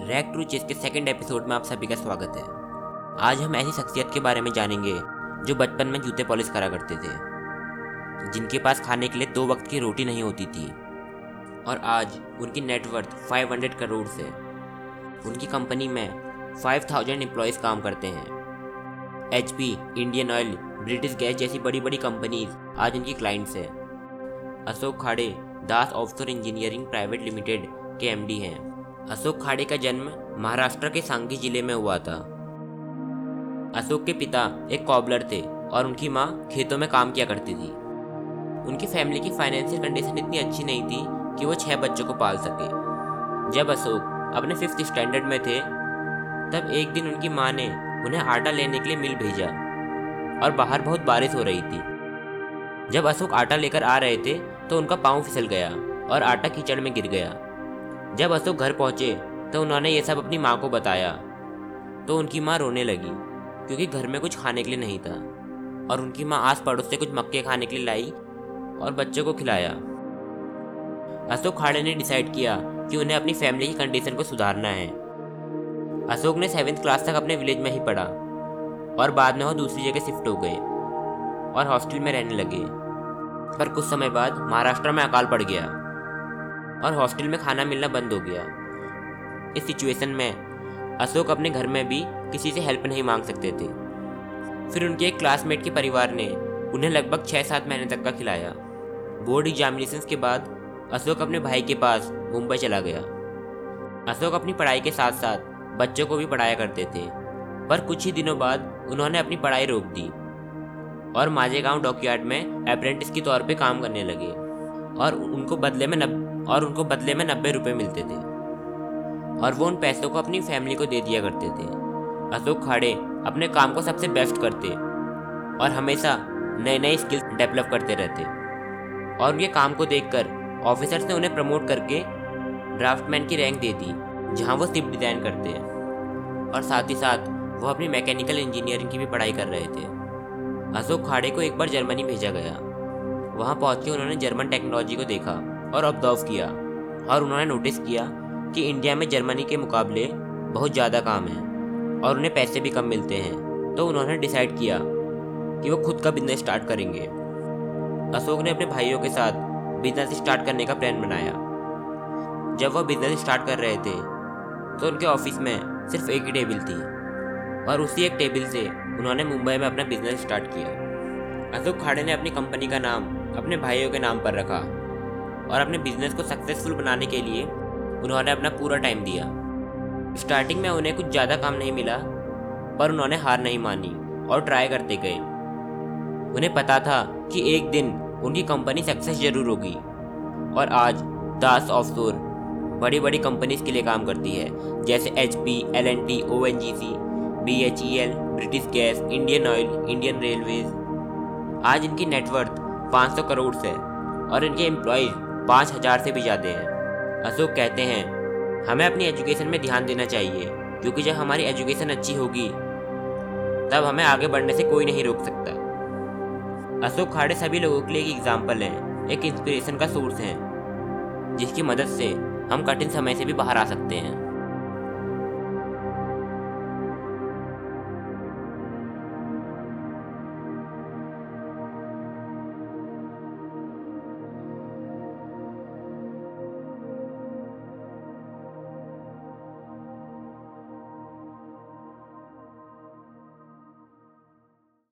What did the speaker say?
Rack to chess के second episode में आप सभी का स्वागत है। आज हम ऐसी शख्सियत के बारे में जानेंगे, जो बचपन में जूते पॉलिश करा करते थे, जिनके पास खाने के लिए दो वक्त की रोटी नहीं होती थी, और आज उनकी नेटवर्थ 500 करोड़ से, उनकी कंपनी में 5000 एम्प्लॉयज़ काम करते हैं। HP Indian oil British gas जैसी बड़ी बड़ी कंपनीज़ आज उनकी क्लाइंट्स हैं। Ashok Khade, Das offshore engineering private limited के एमडी हैं। अशोक खाड़े का जन्म महाराष्ट्र के सांगी ज़िले में हुआ था। अशोक के पिता एक कॉबलर थे और उनकी माँ खेतों में काम किया करती थी। उनकी फैमिली की फाइनेंशियल कंडीशन इतनी अच्छी नहीं थी कि वो छह बच्चों को पाल सके। जब अशोक अपने फिफ्थ स्टैंडर्ड में थे, तब एक दिन उनकी माँ ने उन्हें आटा लेने के लिए मिल भेजा और बाहर बहुत बारिश हो रही थी। जब अशोक आटा लेकर आ रहे थे तो उनका पाँव फिसल गया और आटा कीचड़ में गिर गया। जब अशोक घर पहुँचे तो उन्होंने ये सब अपनी माँ को बताया। तो उनकी माँ रोने लगी, क्योंकि घर में कुछ खाने के लिए नहीं था। और उनकी माँ आस पड़ोस से कुछ मक्के खाने के लिए लाई और बच्चों को खिलाया। अशोक खाड़े ने डिसाइड किया कि उन्हें अपनी फैमिली की कंडीशन को सुधारना है। अशोक ने सेवन्थ क्लास तक अपने विलेज में ही पढ़ा और बाद में वो दूसरी जगह शिफ्ट हो गए और हॉस्टल में रहने लगे। पर कुछ समय बाद महाराष्ट्र में अकाल पड़ गया। और हॉस्टल में खाना मिलना बंद हो गया। इस सिचुएशन में अशोक अपने घर में भी किसी से हेल्प नहीं मांग सकते थे। फिर उनके एक क्लासमेट के परिवार ने उन्हें लगभग छः सात महीने तक का खिलाया। बोर्ड एग्जामिनेशन के बाद अशोक अपने भाई के पास मुंबई चला गया। अशोक अपनी पढ़ाई के साथ साथ बच्चों को भी पढ़ाया करते थे, पर कुछ ही दिनों बाद उन्होंने अपनी पढ़ाई रोक दी और माजेगांव डॉकयार्ड में अप्रेंटिस के तौर पे काम करने लगे और उनको बदले में और उनको बदले में नब्बे रुपये मिलते थे। और वो उन पैसों को अपनी फैमिली को दे दिया करते थे। अशोक खाड़े अपने काम को सबसे बेस्ट करते और हमेशा नए नए स्किल्स डेवलप करते रहते। और उनके काम को देखकर ऑफिसर्स ने उन्हें प्रमोट करके ड्राफ्टमैन की रैंक दे दी, जहाँ वो सिप डिज़ाइन करते हैं। और साथ ही साथ वो अपनी मैकेनिकल इंजीनियरिंग की भी पढ़ाई कर रहे थे। अशोक खाड़े को एक बार जर्मनी भेजा गया। वहाँ पहुँच के उन्होंने जर्मन टेक्नोलॉजी को देखा। और ऑब्ज़र्व किया। और उन्होंने नोटिस किया कि इंडिया में जर्मनी के मुकाबले बहुत ज़्यादा काम है और उन्हें पैसे भी कम मिलते हैं। तो उन्होंने डिसाइड किया कि वो खुद का बिज़नेस स्टार्ट करेंगे। अशोक ने अपने भाइयों के साथ बिज़नेस स्टार्ट करने का प्लान बनाया। जब वह बिज़नेस स्टार्ट कर रहे थे तो उनके ऑफ़िस में सिर्फ़ एक ही टेबल थी और उसी एक टेबल से उन्होंने मुंबई में अपना बिज़नेस स्टार्ट किया। अशोक खाड़े ने अपनी कंपनी का नाम अपने भाइयों के नाम पर रखा। और अपने बिज़नेस को सक्सेसफुल बनाने के लिए उन्होंने अपना पूरा टाइम दिया। स्टार्टिंग में उन्हें कुछ ज़्यादा काम नहीं मिला, पर उन्होंने हार नहीं मानी और ट्राई करते गए। उन्हें पता था कि एक दिन उनकी कंपनी सक्सेस ज़रूर होगी और आज दास ऑफशोर बड़ी बड़ी कंपनीज़ के लिए काम करती है, जैसे H P L N T O N G C B H E L British Gas Indian Oil Indian Railways आज इनकी नेटवर्थ 500 करोड़ है और इनके एम्प्लॉयज़ पाँच हज़ार से भी ज़्यादा हैं। अशोक कहते हैं, हमें अपनी एजुकेशन में ध्यान देना चाहिए, क्योंकि जब हमारी एजुकेशन अच्छी होगी, तब हमें आगे बढ़ने से कोई नहीं रोक सकता। अशोक खाड़े सभी लोगों के लिए एक एग्ज़ाम्पल हैं, एक इंस्पिरेशन का सोर्स हैं, जिसकी मदद से हम कठिन समय से भी बाहर आ सकते हैं।